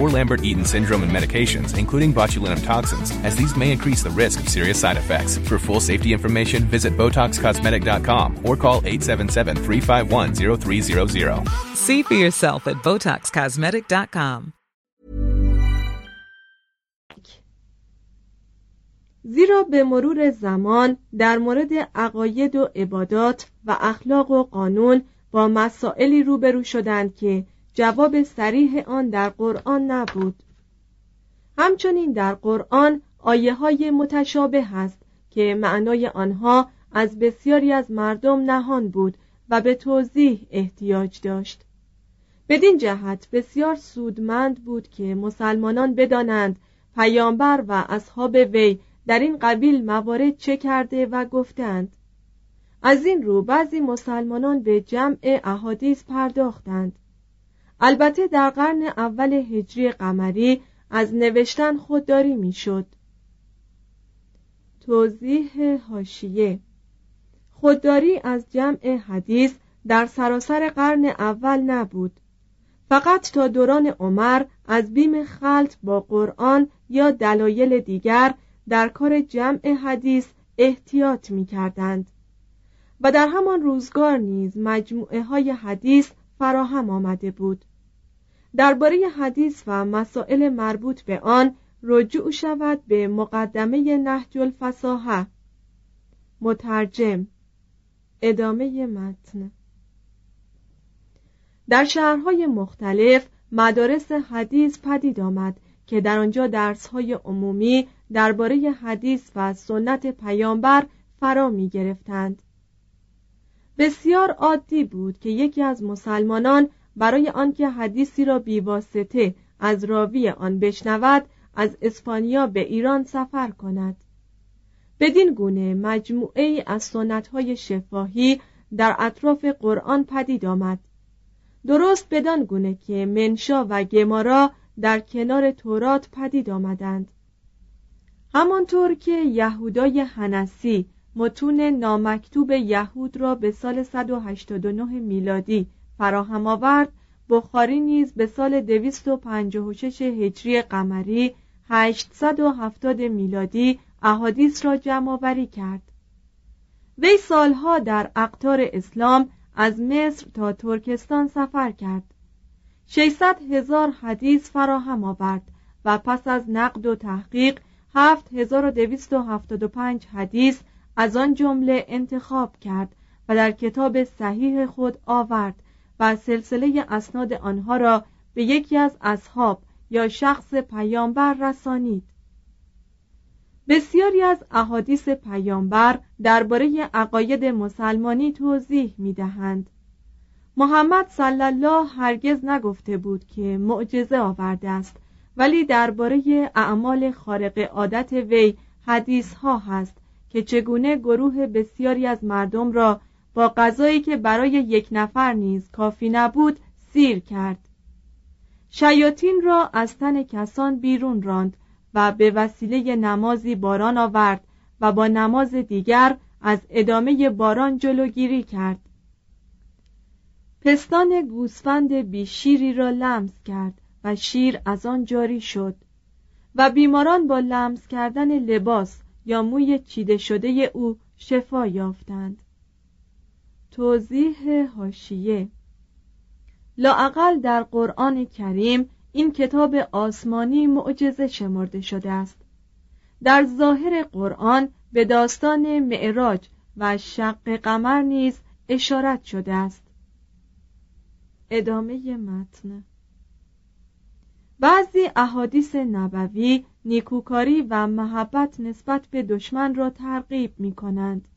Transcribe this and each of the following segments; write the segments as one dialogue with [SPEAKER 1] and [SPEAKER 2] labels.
[SPEAKER 1] or Lambert-Eaton syndrome and medications, including botulinum toxins, as these may increase the risk of serious side effects. For full safety information, visit BotoxCosmetic.com or call 877-351-0300.
[SPEAKER 2] See for yourself at BotoxCosmetic.com.
[SPEAKER 3] زیرا به مرور زمان در مورد عقاید و عبادات و اخلاق و قانون با مسائلی روبرو شدند که جواب سریح آن در قرآن نبود. همچنین در قرآن آیه های متشابه هست که معنای آنها از بسیاری از مردم نهان بود و به توضیح احتیاج داشت. بدین جهت بسیار سودمند بود که مسلمانان بدانند پیامبر و اصحاب وی در این قبیل موارد چه کرده و گفتند. از این رو بعضی مسلمانان به جمع احادیث پرداختند. البته در قرن اول هجری قمری از نوشتن خودداری می‌شد. توضیح هاشیه خودداری از جمع حدیث در سراسر قرن اول نبود فقط تا دوران عمر از بیم خلط با قرآن یا دلایل دیگر در کار جمع حدیث احتیاط می کردند و در همان روزگار نیز مجموعه های حدیث فراهم آمده بود درباره حدیث و مسائل مربوط به آن رجوع شود به مقدمه نهج الفصاحه مترجم ادامه متن در شهرهای مختلف مدارس حدیث پدید آمد که در آنجا درسهای عمومی درباره حدیث و سنت پیامبر فرا می گرفتند. بسیار عادی بود که یکی از مسلمانان برای آنکه حدیثی را بیواسطه از راوی آن بشنود از اسپانیا به ایران سفر کند. بدین گونه مجموعه ای از سنت های شفاهی در اطراف قرآن پدید آمد. درست بدان گونه که منشا و گمارا در کنار تورات پدید آمدند. همانطور که یهودای هنسی متون نامکتوب یهود را به سال 189 میلادی فراهم آورد. بخاری نیز به سال 256 هجری قمری 870 میلادی احادیث را جمع آوری کرد. وی سالها در اقطار اسلام از مصر تا ترکستان سفر کرد. 600 هزار حدیث فراهم آورد و پس از نقد و تحقیق 7275 حدیث از آن جمله انتخاب کرد و در کتاب صحیح خود آورد و سلسله اسناد آنها را به یکی از اصحاب یا شخص پیامبر رسانید بسیاری از احادیث پیامبر درباره عقاید مسلمانی توضیح می دهند. محمد صلی الله هرگز نگفته بود که معجزه آورده است ولی درباره اعمال خارق عادت وی حدیث ها هست که چگونه گروه بسیاری از مردم را با غذایی که برای یک نفر نیز کافی نبود سیر کرد. شیاطین را از تن کسان بیرون راند و به وسیله نمازی باران آورد و با نماز دیگر از ادامه باران جلوگیری کرد. پستان گوسفند بیشیری را لمس کرد و شیر از آن جاری شد و بیماران با لمس کردن لباس یا موی چیده شده او شفا یافتند. توضیح هاشیه لاعقل در قرآن کریم این کتاب آسمانی معجزه شمرده شده است. در ظاهر قرآن به داستان معراج و شق قمر نیز اشارت شده است. ادامه متن. بعضی احادیث نبوی نیکوکاری و محبت نسبت به دشمن را ترغیب می کنند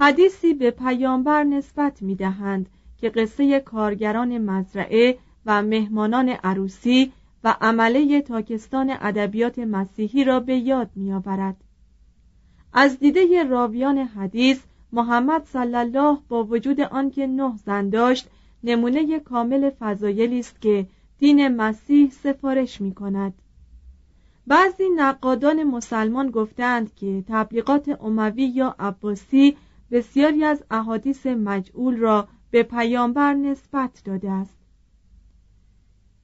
[SPEAKER 3] حدیثی به پیامبر نسبت می دهند که قصه کارگران مزرعه و مهمانان عروسی و عمله تاکستان ادبیات مسیحی را به یاد میآورد. از دیده راویان حدیث محمد صلی الله با وجود آنکه نه زن داشت نمونه کامل فضایلی است که دین مسیح سفارش می کند بعضی نقادان مسلمان گفتند که تبلیغات عموی یا عباسی بسیاری از احادیث مجعول را به پیامبر نسبت داده است.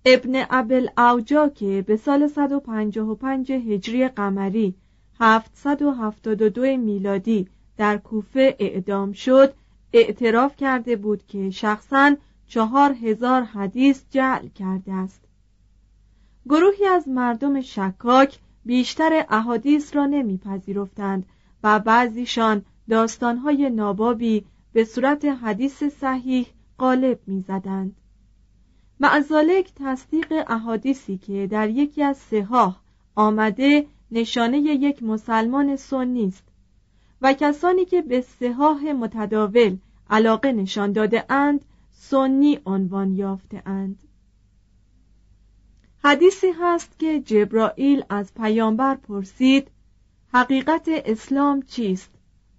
[SPEAKER 3] ابن ابل اوجا که به سال 155 هجری قمری 772 میلادی در کوفه اعدام شد اعتراف کرده بود که شخصا چهار هزار حدیث جعل کرده است. گروهی از مردم شکاک بیشتر احادیث را نمیپذیرفتند و بعضیشان داستانهای نابابی به صورت حدیث صحیح غالب می‌زدند. معزالک تصدیق احادیثی که در یکی از سهاه آمده نشانه یک مسلمان سنی است و کسانی که به سهاه متداول علاقه نشان داده اند سنی عنوان یافته اند. حدیثی هست که جبرائیل از پیامبر پرسید حقیقت اسلام چیست؟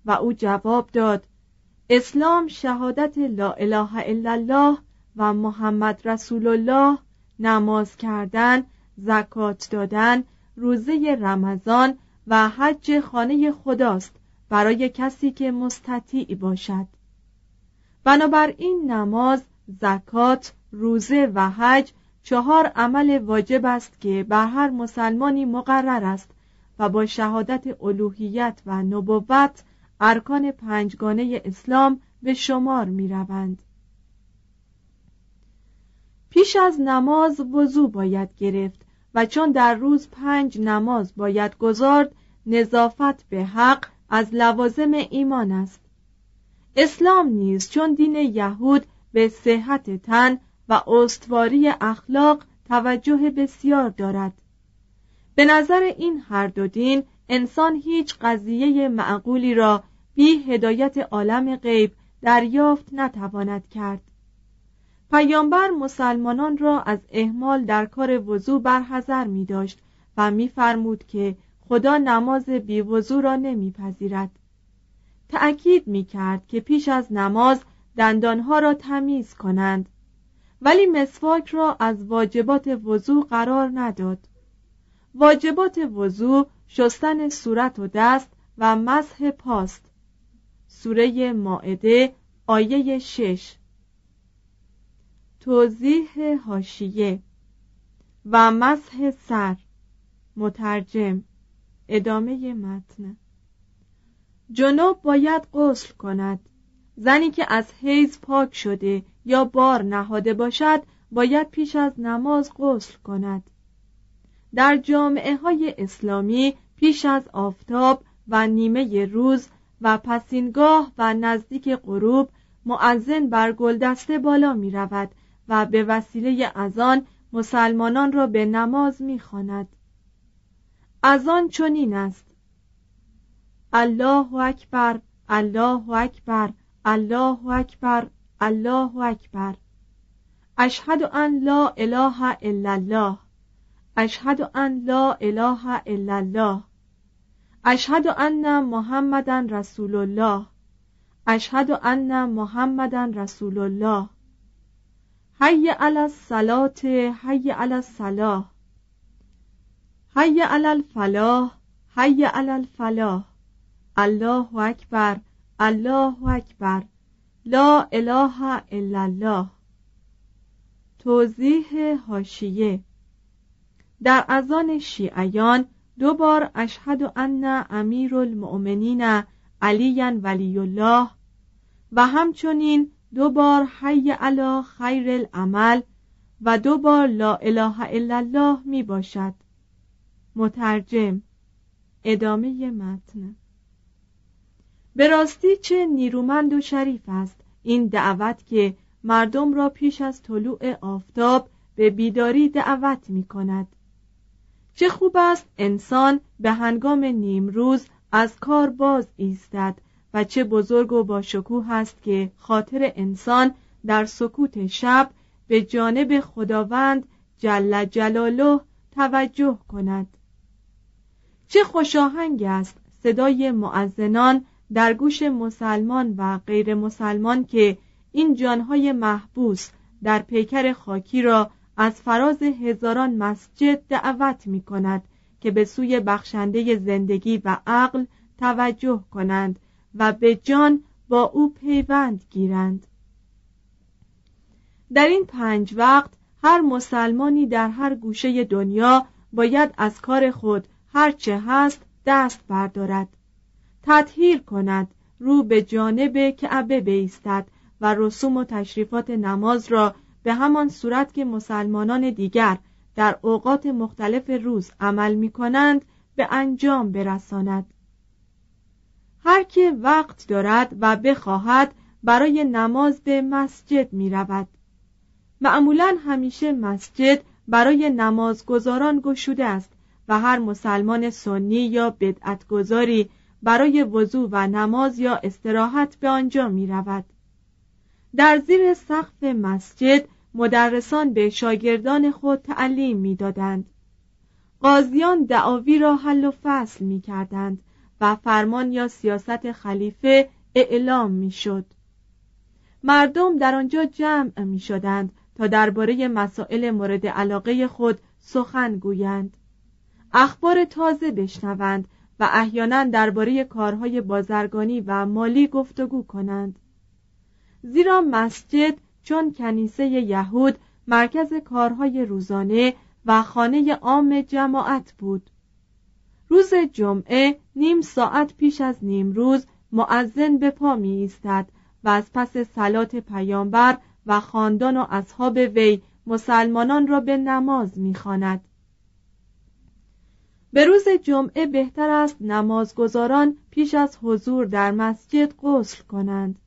[SPEAKER 3] و او جواب داد اسلام شهادت لا اله الا الله و محمد رسول الله نماز کردن زکات دادن روزه رمضان و حج خانه خداست برای کسی که مستطیع باشد. بنابراین نماز زکات روزه و حج چهار عمل واجب است که بر هر مسلمانی مقرر است و با شهادت الوهیت و نبوت ارکان پنجگانه اسلام به شمار می روند. پیش از نماز وضوع باید گرفت و چون در روز پنج نماز باید گذارد نظافت به حق از لوازم ایمان است اسلام نیز چون دین یهود به صحت تن و استواری اخلاق توجه بسیار دارد به نظر این هر دو دین انسان هیچ قضیه معقولی را بی هدایت عالم غیب دریافت نتواند کرد پیامبر مسلمانان را از اهمال در کار وضوع برحذر می داشت و میفرمود که خدا نماز بی وضوع را نمیپذیرد. تأکید می کرد که پیش از نماز دندانها را تمیز کنند ولی مسواک را از واجبات وضوع قرار نداد واجبات وضوع شستن صورت و دست و مسح پاست سوره ماعده آیه شش. توضیح هاشیه و مسح سر. مترجم. ادامه متن. جنوب باید غسل کند. زنی که از حیز پاک شده یا بار نهاده باشد باید پیش از نماز غسل کند. در جامعه های اسلامی پیش از آفتاب و نیمه روز و پسینگاه و نزدیک غروب معزن بر گلدسته بالا می رود و به وسیله ازان مسلمانان را به نماز می خاند. از آن چنین است. الله اکبر الله اکبر الله اکبر الله اکبر. اشهد ان لا اله الا الله. اشهد ان لا اله الا الله. اشهد ان محمدا رسول الله. اشهد ان محمدا رسول الله. حی علی الصلاه حی علی الصلاه حی علی الفلاح حی علی الفلاح. الله اکبر الله اکبر لا اله الا الله. توضیح حاشیه. در اذان شیعیان دو بار اشهد ان امیر المؤمنین علی ولی الله و همچنین دو بار حی علی خیر العمل و دو بار لا اله الا الله می باشد. مترجم ادامه متن. به راستی چه نیرومند و شریف است این دعوت که مردم را پیش از طلوع آفتاب به بیداری دعوت می کند. چه خوب است انسان به هنگام نیمروز از کار باز ایستد و چه بزرگ و با شکوه است که خاطر انسان در سکوت شب به جانب خداوند جل جلاله توجه کند. چه خوشاهنگ است صدای معزنان در گوش مسلمان و غیر مسلمان که این جانهای محبوس در پیکر خاکی را از فراز هزاران مسجد دعوت می کند که به سوی بخشنده زندگی و عقل توجه کنند و به جان با او پیوند گیرند. در این پنج وقت هر مسلمانی در هر گوشه دنیا باید از کار خود هرچه هست دست بردارد. تطهیر کند رو به جانب کعبه بیستد و رسوم و تشریفات نماز را به همان صورت که مسلمانان دیگر در اوقات مختلف روز عمل می کنند به انجام برساند هر که وقت دارد و بخواهد برای نماز به مسجد می رود معمولا همیشه مسجد برای نمازگزاران گشوده است و هر مسلمان سنی یا بدعتگذاری برای وضوع و نماز یا استراحت به آنجا می رود. در زیر سقف مسجد مدرسان به شاگردان خود تعلیم می دادند. قاضیان دعاوی را حل و فصل می کردند و فرمان یا سیاست خلیفه اعلام می شد. مردم در آنجا جمع می شدند تا درباره مسائل مورد علاقه خود سخن گویند. اخبار تازه بشنوند و احیانا درباره کارهای بازرگانی و مالی گفتگو کنند زیرا مسجد چون کنیسه یهود مرکز کارهای روزانه و خانه عام جماعت بود. روز جمعه نیم ساعت پیش از نیم روز معزن به پا می ایستد و از پس سلات پیامبر و خاندان و اصحاب وی مسلمانان را به نماز می‌خواند. به روز جمعه بهتر است نمازگزاران پیش از حضور در مسجد غسل کنند.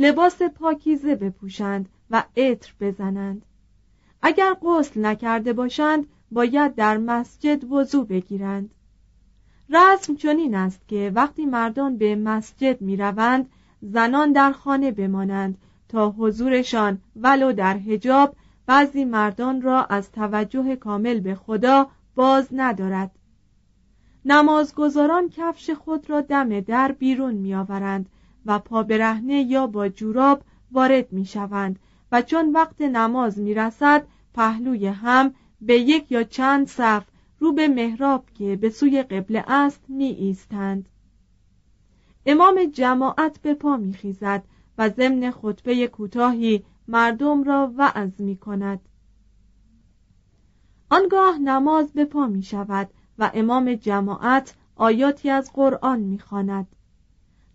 [SPEAKER 3] لباس پاکیزه بپوشند و عطر بزنند. اگر غسل نکرده باشند باید در مسجد وضوع بگیرند. رسم چنین است که وقتی مردان به مسجد می روند زنان در خانه بمانند تا حضورشان ولو در حجاب بعضی مردان را از توجه کامل به خدا باز ندارد. نمازگزاران کفش خود را دم در بیرون میآورند و پا برهنه یا با جوراب وارد می شوند و چون وقت نماز می رسد پهلوی هم به یک یا چند صف رو به محراب که به سوی قبله است می ایستند. امام جماعت به پا می خیزد و ضمن خطبه کوتاهی مردم را وعظ می کند. آنگاه نماز به پا می شود و امام جماعت آیاتی از قرآن می‌خواند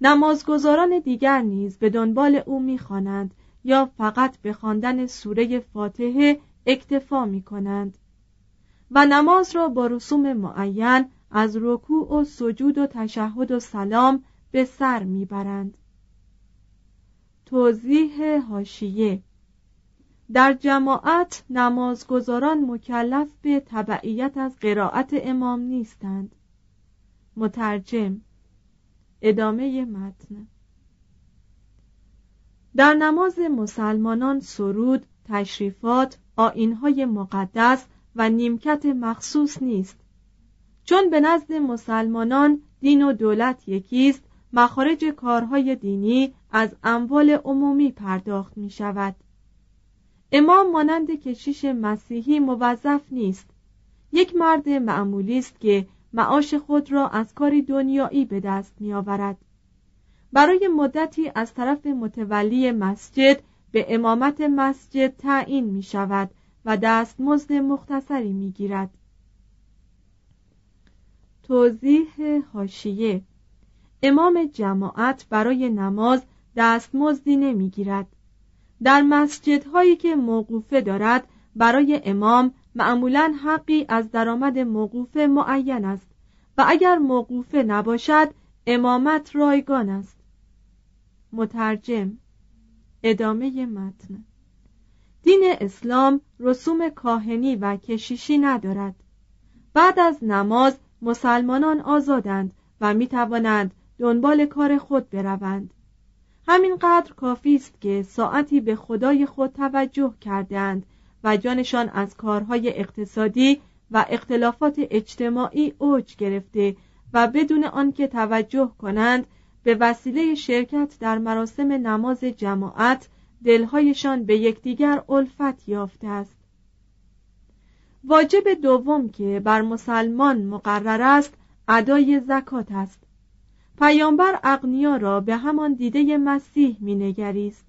[SPEAKER 3] نمازگزاران دیگر نیز به دنبال او می‌خوانند یا فقط به خواندن سوره فاتحه اکتفا می کنند و نماز را با رسوم معین از رکوع و سجود و تشهد و سلام به سر می‌برند. توضیح هاشیه در جماعت نمازگزاران مکلف به تبعیت از قرائت امام نیستند. مترجم ادامه متن. در نماز مسلمانان سرود، تشریفات، آینهای مقدس و نیمکت مخصوص نیست. چون به نزد مسلمانان دین و دولت یکیست مخارج کارهای دینی از اموال عمومی پرداخت می شود امام مانند کشیش مسیحی موظف نیست. یک مرد معمولی است که معاش خود را از کاری دنیایی به دست می آورد. برای مدتی از طرف متولی مسجد به امامت مسجد تعیین می شود و دستمزد مختصری می گیرد. توضیح هاشیه امام جماعت برای نماز دستمزدی نمی‌گیرد در مسجدهایی که موقوفه دارد برای امام معمولا حقی از درآمد موقوفه معین است و اگر موقوفه نباشد امامت رایگان است. مترجم ادامه متن. دین اسلام رسوم کاهنی و کشیشی ندارد. بعد از نماز مسلمانان آزادند و می توانند دنبال کار خود بروند. همینقدر کافی است که ساعتی به خدای خود توجه کردند و جانشان از کارهای اقتصادی و اختلافات اجتماعی اوج گرفته و بدون آنکه توجه کنند به وسیله شرکت در مراسم نماز جماعت دلهایشان به یکدیگر الفت یافته است. واجب دوم که بر مسلمان مقرر است ادای زکات است. پیامبر اغنیا را به همان دیده مسیح مینگریست.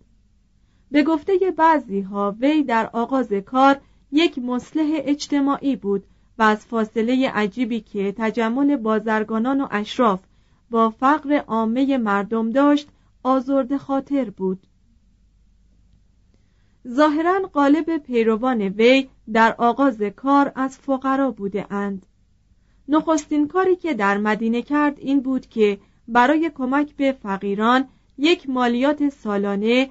[SPEAKER 3] به گفته بعضی ها وی در آغاز کار یک مصلح اجتماعی بود و از فاصله عجیبی که تجمل بازرگانان و اشراف با فقر عامه مردم داشت آزرد خاطر بود. ظاهرا قالب پیروان وی در آغاز کار از فقرا بوده اند. نخستین کاری که در مدینه کرد این بود که برای کمک به فقیران یک مالیات سالانه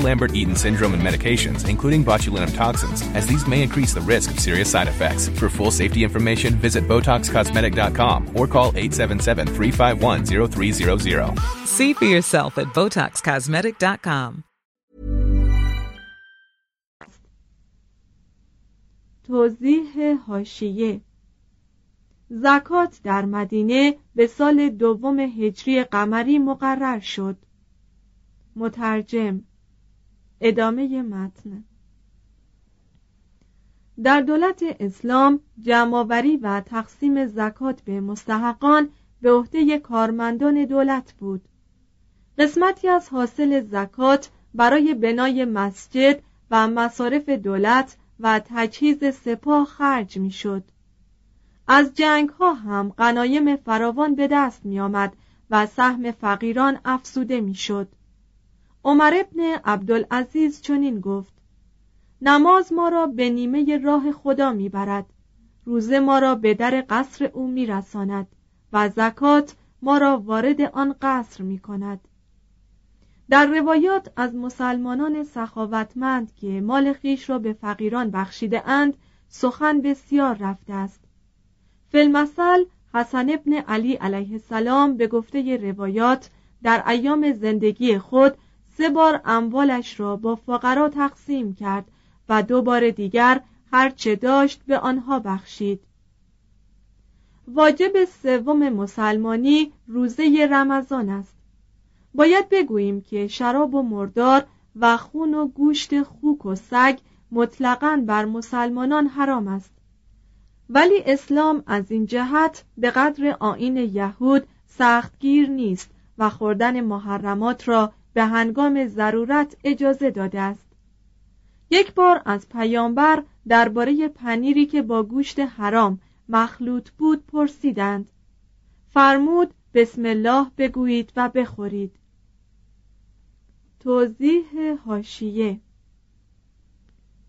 [SPEAKER 1] Lambert-Eaton syndrome and medications, including botulinum toxins, as these may increase the risk of serious side effects. For full safety information, visit BotoxCosmetic.com or call 877-351-0300.
[SPEAKER 2] See for yourself at BotoxCosmetic.com.
[SPEAKER 3] توضیح هاشیه زکات در مدینه به سال دوم هجری قمری مقرر شد مترجم ادامه متن در دولت اسلام جمعآوری و تقسیم زکات به مستحقان به عهده کارمندان دولت بود قسمتی از حاصل زکات برای بنای مسجد و مصارف دولت و تجهیز سپاه خرج می‌شد. از جنگ ها هم غنایم فراوان به دست می آمد و سهم فقیران افسوده می شد. عمر ابن عبدالعزیز چنین گفت نماز ما را به نیمه راه خدا می‌برد روزه ما را به در قصر او میرساند و زکات ما را وارد آن قصر می کند در روایات از مسلمانان سخاوتمند که مال خیش را به فقیران بخشیده اند سخن بسیار رفته است. فیلمسل حسن ابن علی علیه السلام به گفته روایات در ایام زندگی خود سه بار اموالش را با فقرا تقسیم کرد و دو بار دیگر هر چه داشت به آنها بخشید. واجب سوم مسلمانی روزه رمضان است. باید بگوییم که شراب و مردار و خون و گوشت خوک و سگ مطلقا بر مسلمانان حرام است. ولی اسلام از این جهت به قدر آین یهود سختگیر نیست و خوردن محرمات را به هنگام ضرورت اجازه داده است. یک بار از پیامبر درباره پنیری که با گوشت حرام مخلوط بود پرسیدند. فرمود بسم الله بگویید و بخورید. توضیح هاشیه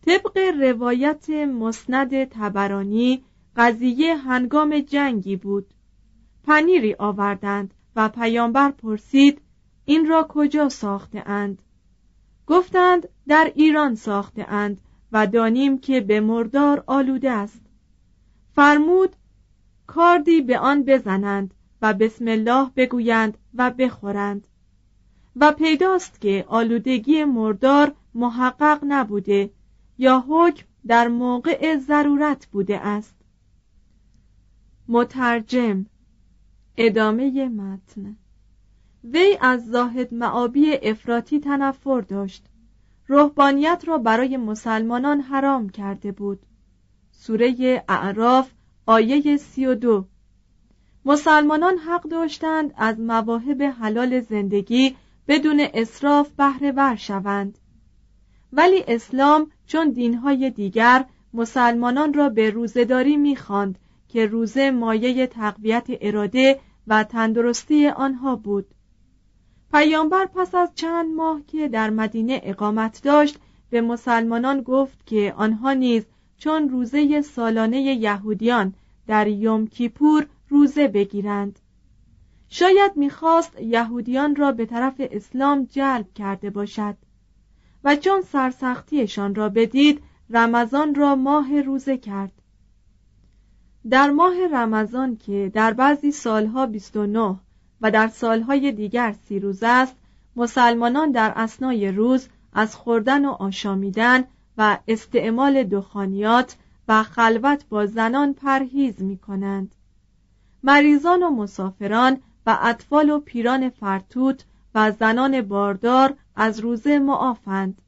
[SPEAKER 3] طبق روایت مسند تبرانی قضیه هنگام جنگی بود. پنیری آوردند و پیامبر پرسید این را کجا ساخته اند؟ گفتند در ایران ساخته اند و دانیم که به مردار آلوده است. فرمود کاردی به آن بزنند و بسم الله بگویند و بخورند. و پیداست که آلودگی مردار محقق نبوده یا حکم در موقع ضرورت بوده است. مترجم ادامه متن. وی از زاهد معابی افراطی تنفر داشت. روحانیت را برای مسلمانان حرام کرده بود. سوره اعراف آیه سی و دو. مسلمانان حق داشتند از مواهب حلال زندگی بدون اصراف بهره ور شوند. ولی اسلام چون دینهای دیگر مسلمانان را به روزهداری می‌خواند که روزه مایه تقویت اراده و تندرستی آنها بود. پیامبر پس از چند ماه که در مدینه اقامت داشت به مسلمانان گفت که آنها نیز چون روزه سالانه یهودیان در یوم کیپور روزه بگیرند. شاید می‌خواست یهودیان را به طرف اسلام جلب کرده باشد و چون سرسختیشان را بدید رمضان را ماه روزه کرد. در ماه رمضان که در بعضی سالها 29 و در سالهای دیگر سی روز است مسلمانان در اسنای روز از خوردن و آشامیدن و استعمال دخانیات و خلوت با زنان پرهیز می کنند مریضان و مسافران و اطفال و پیران فرتوت و زنان باردار از روزه معافند.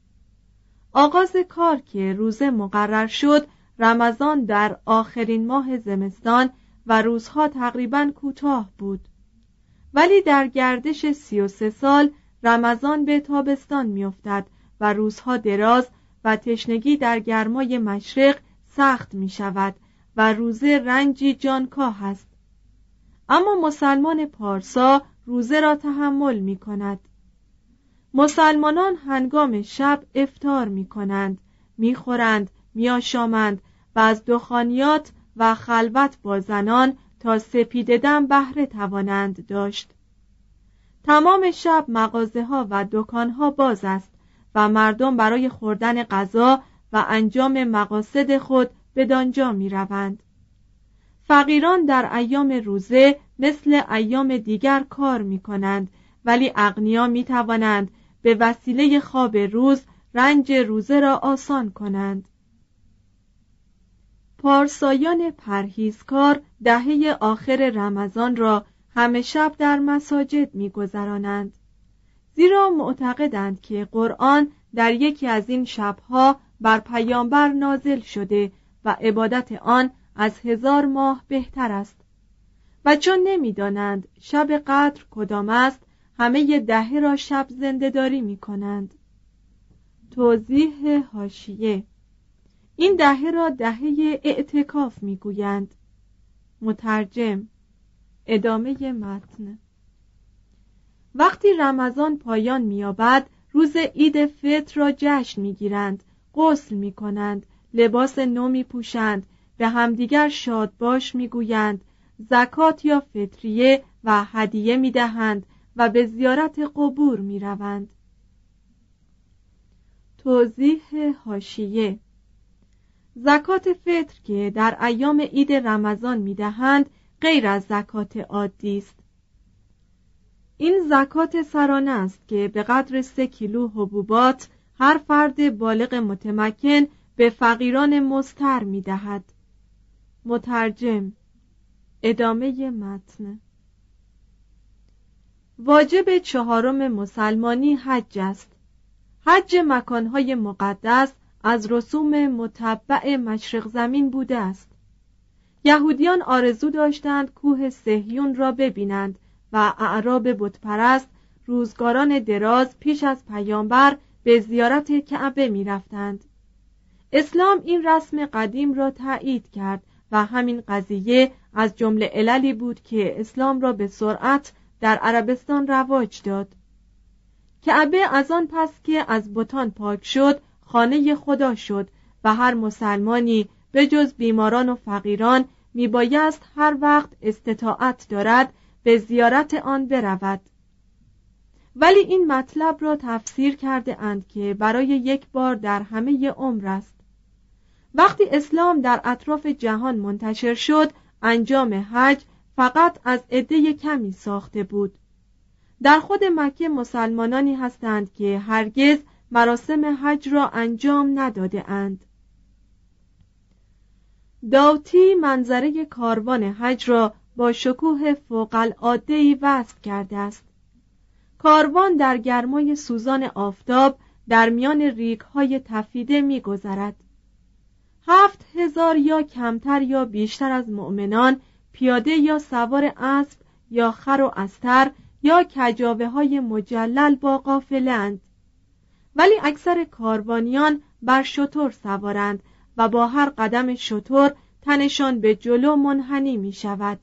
[SPEAKER 3] آغاز کار که روزه مقرر شد رمضان در آخرین ماه زمستان و روزها تقریبا کوتاه بود. ولی در گردش سی و سه سال رمضان به تابستان میافتد و روزها دراز و تشنگی در گرمای مشرق سخت می شود و روزه رنجی جانکاه است. اما مسلمان پارسا روزه را تحمل می کند مسلمانان هنگام شب افتار می کنند می خورند می آشامند و از دخانیات و خلوت با زنان تا سپید دم بهره توانند داشت تمام شب مغازه ها و دکان ها باز است و مردم برای خوردن غذا و انجام مقاصد خود به دانجا می روند. فقیران در ایام روزه مثل ایام دیگر کار می کنند ولی اغنیا می توانند به وسیله خواب روز رنج روزه را آسان کنند پارسایان پرهیزکار دهه آخر رمضان را همه شب در مساجد میگذرانند. زیرا معتقدند که قرآن در یکی از این شبها بر پیامبر نازل شده و عبادت آن از هزار ماه بهتر است. و چون نمی‌دانند شب قدر کدام است همه دهه را شب زندهداری می کنند توضیح هاشیه این دهه را دهه اعتکاف می گویند مترجم ادامه متن وقتی رمضان پایان مییابد روز عید فطر را جشن می‌گیرند غسل می کنند لباس نو می پوشند به همدیگر شادباش می‌گویند زکات یا فطریه و هدیه می دهند و به زیارت قبور می روند. توضیح هاشیه زکات فطر که در ایام عید رمضان می دهند غیر از زکات عادی است. این زکات سرانه است که به قدر سه کیلو حبوبات هر فرد بالغ متمکن به فقیران مستر می دهد. مترجم ادامه متن. واجب چهارم مسلمانی حج است. حج مکانهای مقدس از رسوم متبع مشرق زمین بوده است یهودیان آرزو داشتند کوه سهیون را ببینند و اعراب بتپرست روزگاران دراز پیش از پیامبر به زیارت کعبه می رفتند. اسلام این رسم قدیم را تایید کرد و همین قضیه از جمله عللی بود که اسلام را به سرعت در عربستان رواج داد کعبه از آن پس که از بتان پاک شد خانه خدا شد و هر مسلمانی به جز بیماران و فقیران میبایست هر وقت استطاعت دارد به زیارت آن برود. ولی این مطلب را تفسیر کرده اند که برای یک بار در همه عمر است. وقتی اسلام در اطراف جهان منتشر شد انجام حج فقط از عده کمی ساخته بود. در خود مکه مسلمانانی هستند که هرگز مراسم حج را انجام نداده اند. داوتی منظره کاروان حج را با شکوه فوق العاده وصف کرده است. کاروان در گرمای سوزان آفتاب در میان ریک های تفیده میگذرد. هفت هزار یا کمتر یا بیشتر از مؤمنان پیاده یا سوار اسب یا خر و استر یا کجاوه های مجلل با قافلند ولی اکثر کاروانیان بر شتر سوارند و با هر قدم شتر تنشان به جلو منحنی می شود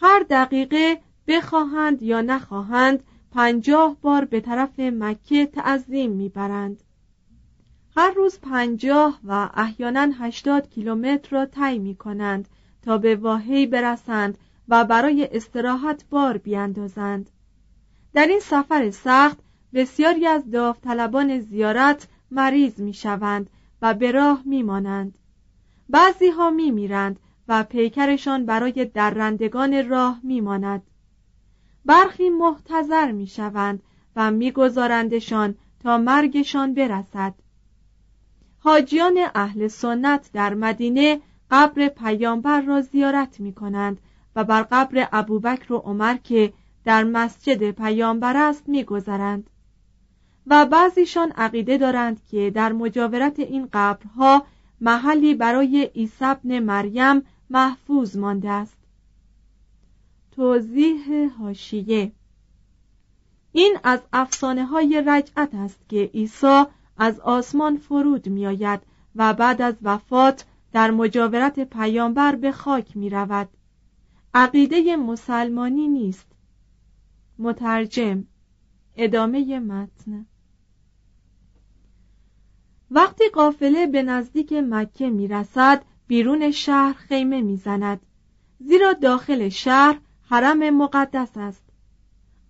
[SPEAKER 3] هر دقیقه بخواهند یا نخواهند پنجاه بار به طرف مکه تعظیم می‌برند. هر روز پنجاه و احیانا هشتاد کیلومتر را طی می کنند تا به واهی برسند و برای استراحت بار بیاندازند. در این سفر سخت بسیاری از داوطلبان زیارت مریض می شوند و به راه می مانند بعضی ها می میرند و پیکرشان برای درندگان راه می ماند برخی محتظر می شوند و میگذارندشان تا مرگشان برسد. حاجیان اهل سنت در مدینه قبر پیامبر را زیارت می کنند و بر قبر ابوبکر و عمر که در مسجد پیامبر است میگذرند. و بعضیشان عقیده دارند که در مجاورت این قبرها محلی برای عیسی ابن مریم محفوظ مانده است. توضیح هاشیه این از افسانه های رجعت است که عیسی از آسمان فرود می آید و بعد از وفات در مجاورت پیامبر به خاک می رود عقیده مسلمانی نیست. مترجم. ادامه متن. وقتی قافله به نزدیک مکه می رسد بیرون شهر خیمه می زند زیرا داخل شهر حرم مقدس است.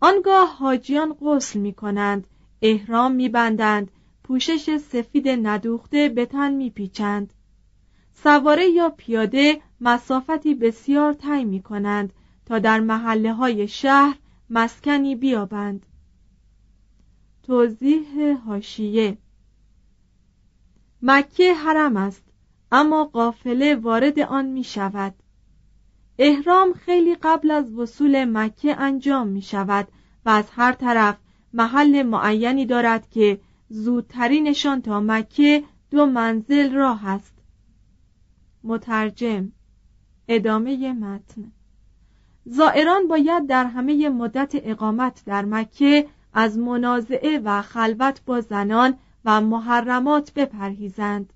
[SPEAKER 3] آنگاه حاجیان غسل می کنند احرام می بندند پوشش سفید ندوخته به تن می پیچند سواره یا پیاده مسافتی بسیار طی می کنند تا در محله های شهر مسکنی بیابند. توضیح هاشیه مکه حرم است اما قافله وارد آن می شود احرام خیلی قبل از وصول مکه انجام می شود و از هر طرف محل معینی دارد که زودترینشان تا مکه دو منزل راه است. مترجم ادامه متن. زائران باید در همه مدت اقامت در مکه از منازعه و خلوت با زنان و محرمات بپرهیزند.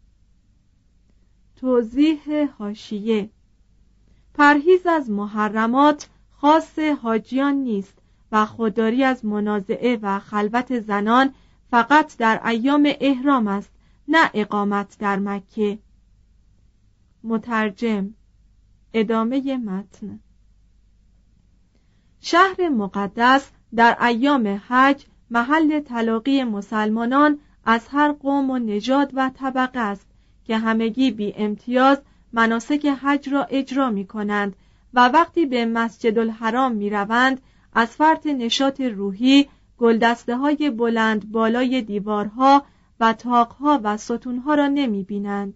[SPEAKER 3] توضیح هاشیه پرهیز از محرمات خاص حاجیان نیست و خودداری از منازعه و خلوت زنان فقط در ایام احرام است نه اقامت در مکه. مترجم. ادامه متن. شهر مقدس در ایام حج محل تلاقی مسلمانان از هر قوم و نژاد و طبقه است که همگی بی امتیاز مناسک حج را اجرا می کنند و وقتی به مسجد الحرام می روند از فرط نشاط روحی گلدسته های بلند بالای دیوارها و تاقها و ستونها را نمی بینند.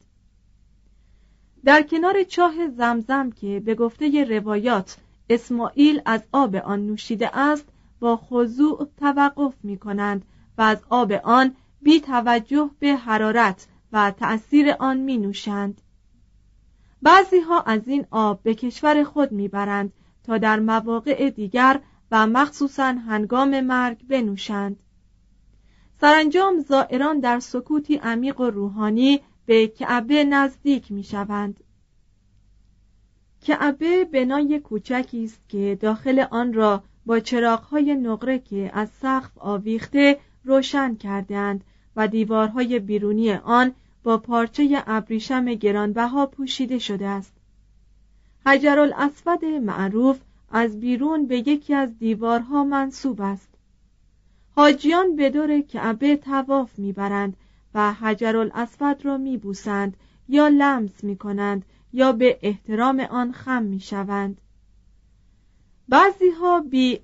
[SPEAKER 3] در کنار چاه زمزم که به گفته روایات اسماعیل از آب آن نوشیده است با خضوع توقف می کنند و از آب آن بی توجه به حرارت و تأثیر آن می نوشند. بعضی ها از این آب به کشور خود می‌برند تا در مواقع دیگر و مخصوصا هنگام مرگ بنوشند. سرانجام زائران در سکوتی عمیق و روحانی به کعبه نزدیک می‌شوند کعبه بنای کوچکی است که داخل آن را با چراغهای نقره که از سقف آویخته روشن کردند و دیوارهای بیرونی آن با پارچه ابریشم گرانبها پوشیده شده است. حجرالاسود معروف از بیرون به یکی از دیوارها منصوب است. حاجیان به دور کعبه تواف می‌برند و حجرالاسود را میبوسند یا لمس می‌کنند یا به احترام آن خم می‌شوند. بعضی ها بی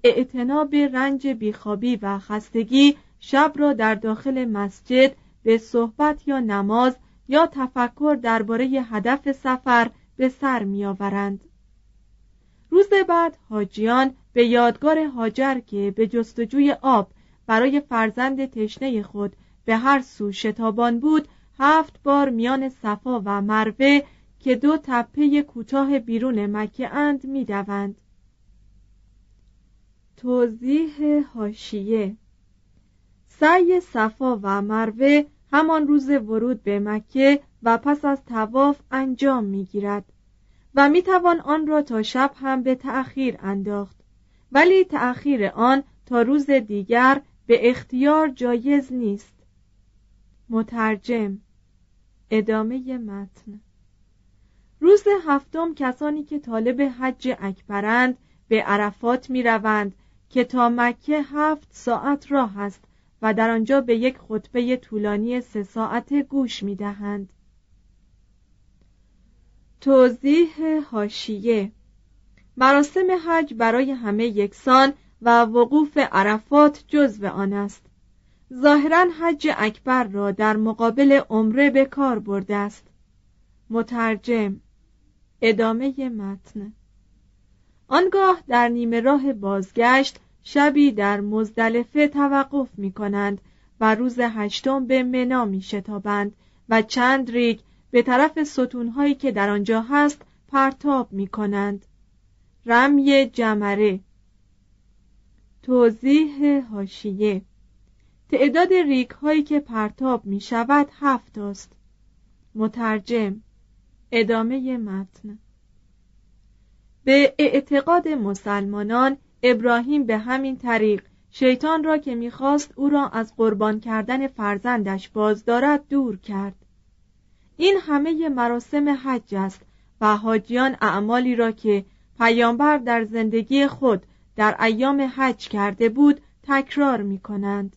[SPEAKER 3] به رنج بیخوابی و خستگی شب را در داخل مسجد به صحبت یا نماز یا تفکر درباره هدف سفر به سر میآورند. روز بعد حاجیان به یادگار هاجر که به جستجوی آب برای فرزند تشنه خود به هر سو شتابان بود هفت بار میان صفا و مروه که دو تپه کوتاه بیرون مکه اند می‌دوند توضیح هاشیه سعی صفا و مروه همان روز ورود به مکه و پس از تواف انجام می‌گیرد و می‌توان آن را تا شب هم به تأخیر انداخت. ولی تأخیر آن تا روز دیگر به اختیار جایز نیست. مترجم ادامه متن. روز هفتم کسانی که طالب حج اکبرند به عرفات می روند که تا مکه هفت ساعت راه است و در آنجا به یک خطبه طولانی سه ساعته گوش می دهند. توضیح هاشیه مراسم حج برای همه یکسان و وقوف عرفات جزو آن است. ظاهرا حج اکبر را در مقابل عمره به کار برده است. مترجم ادامه متن. آنگاه در نیمه راه بازگشت شبی در مزدلفه توقف می کنند و روز هشتم به منا می شتابند و چند ریگ به طرف ستونهایی که در آنجا هست پرتاب می کنند رمی جمره. توضیح هاشیه تعداد ریک هایی که پرتاب می شود هفت است. مترجم. ادامه متن. به اعتقاد مسلمانان ابراهیم به همین طریق شیطان را که می‌خواست او را از قربان کردن فرزندش باز دارد دور کرد. این همه مراسم حج است و حاجیان اعمالی را که پیامبر در زندگی خود در ایام حج کرده بود تکرار می کنند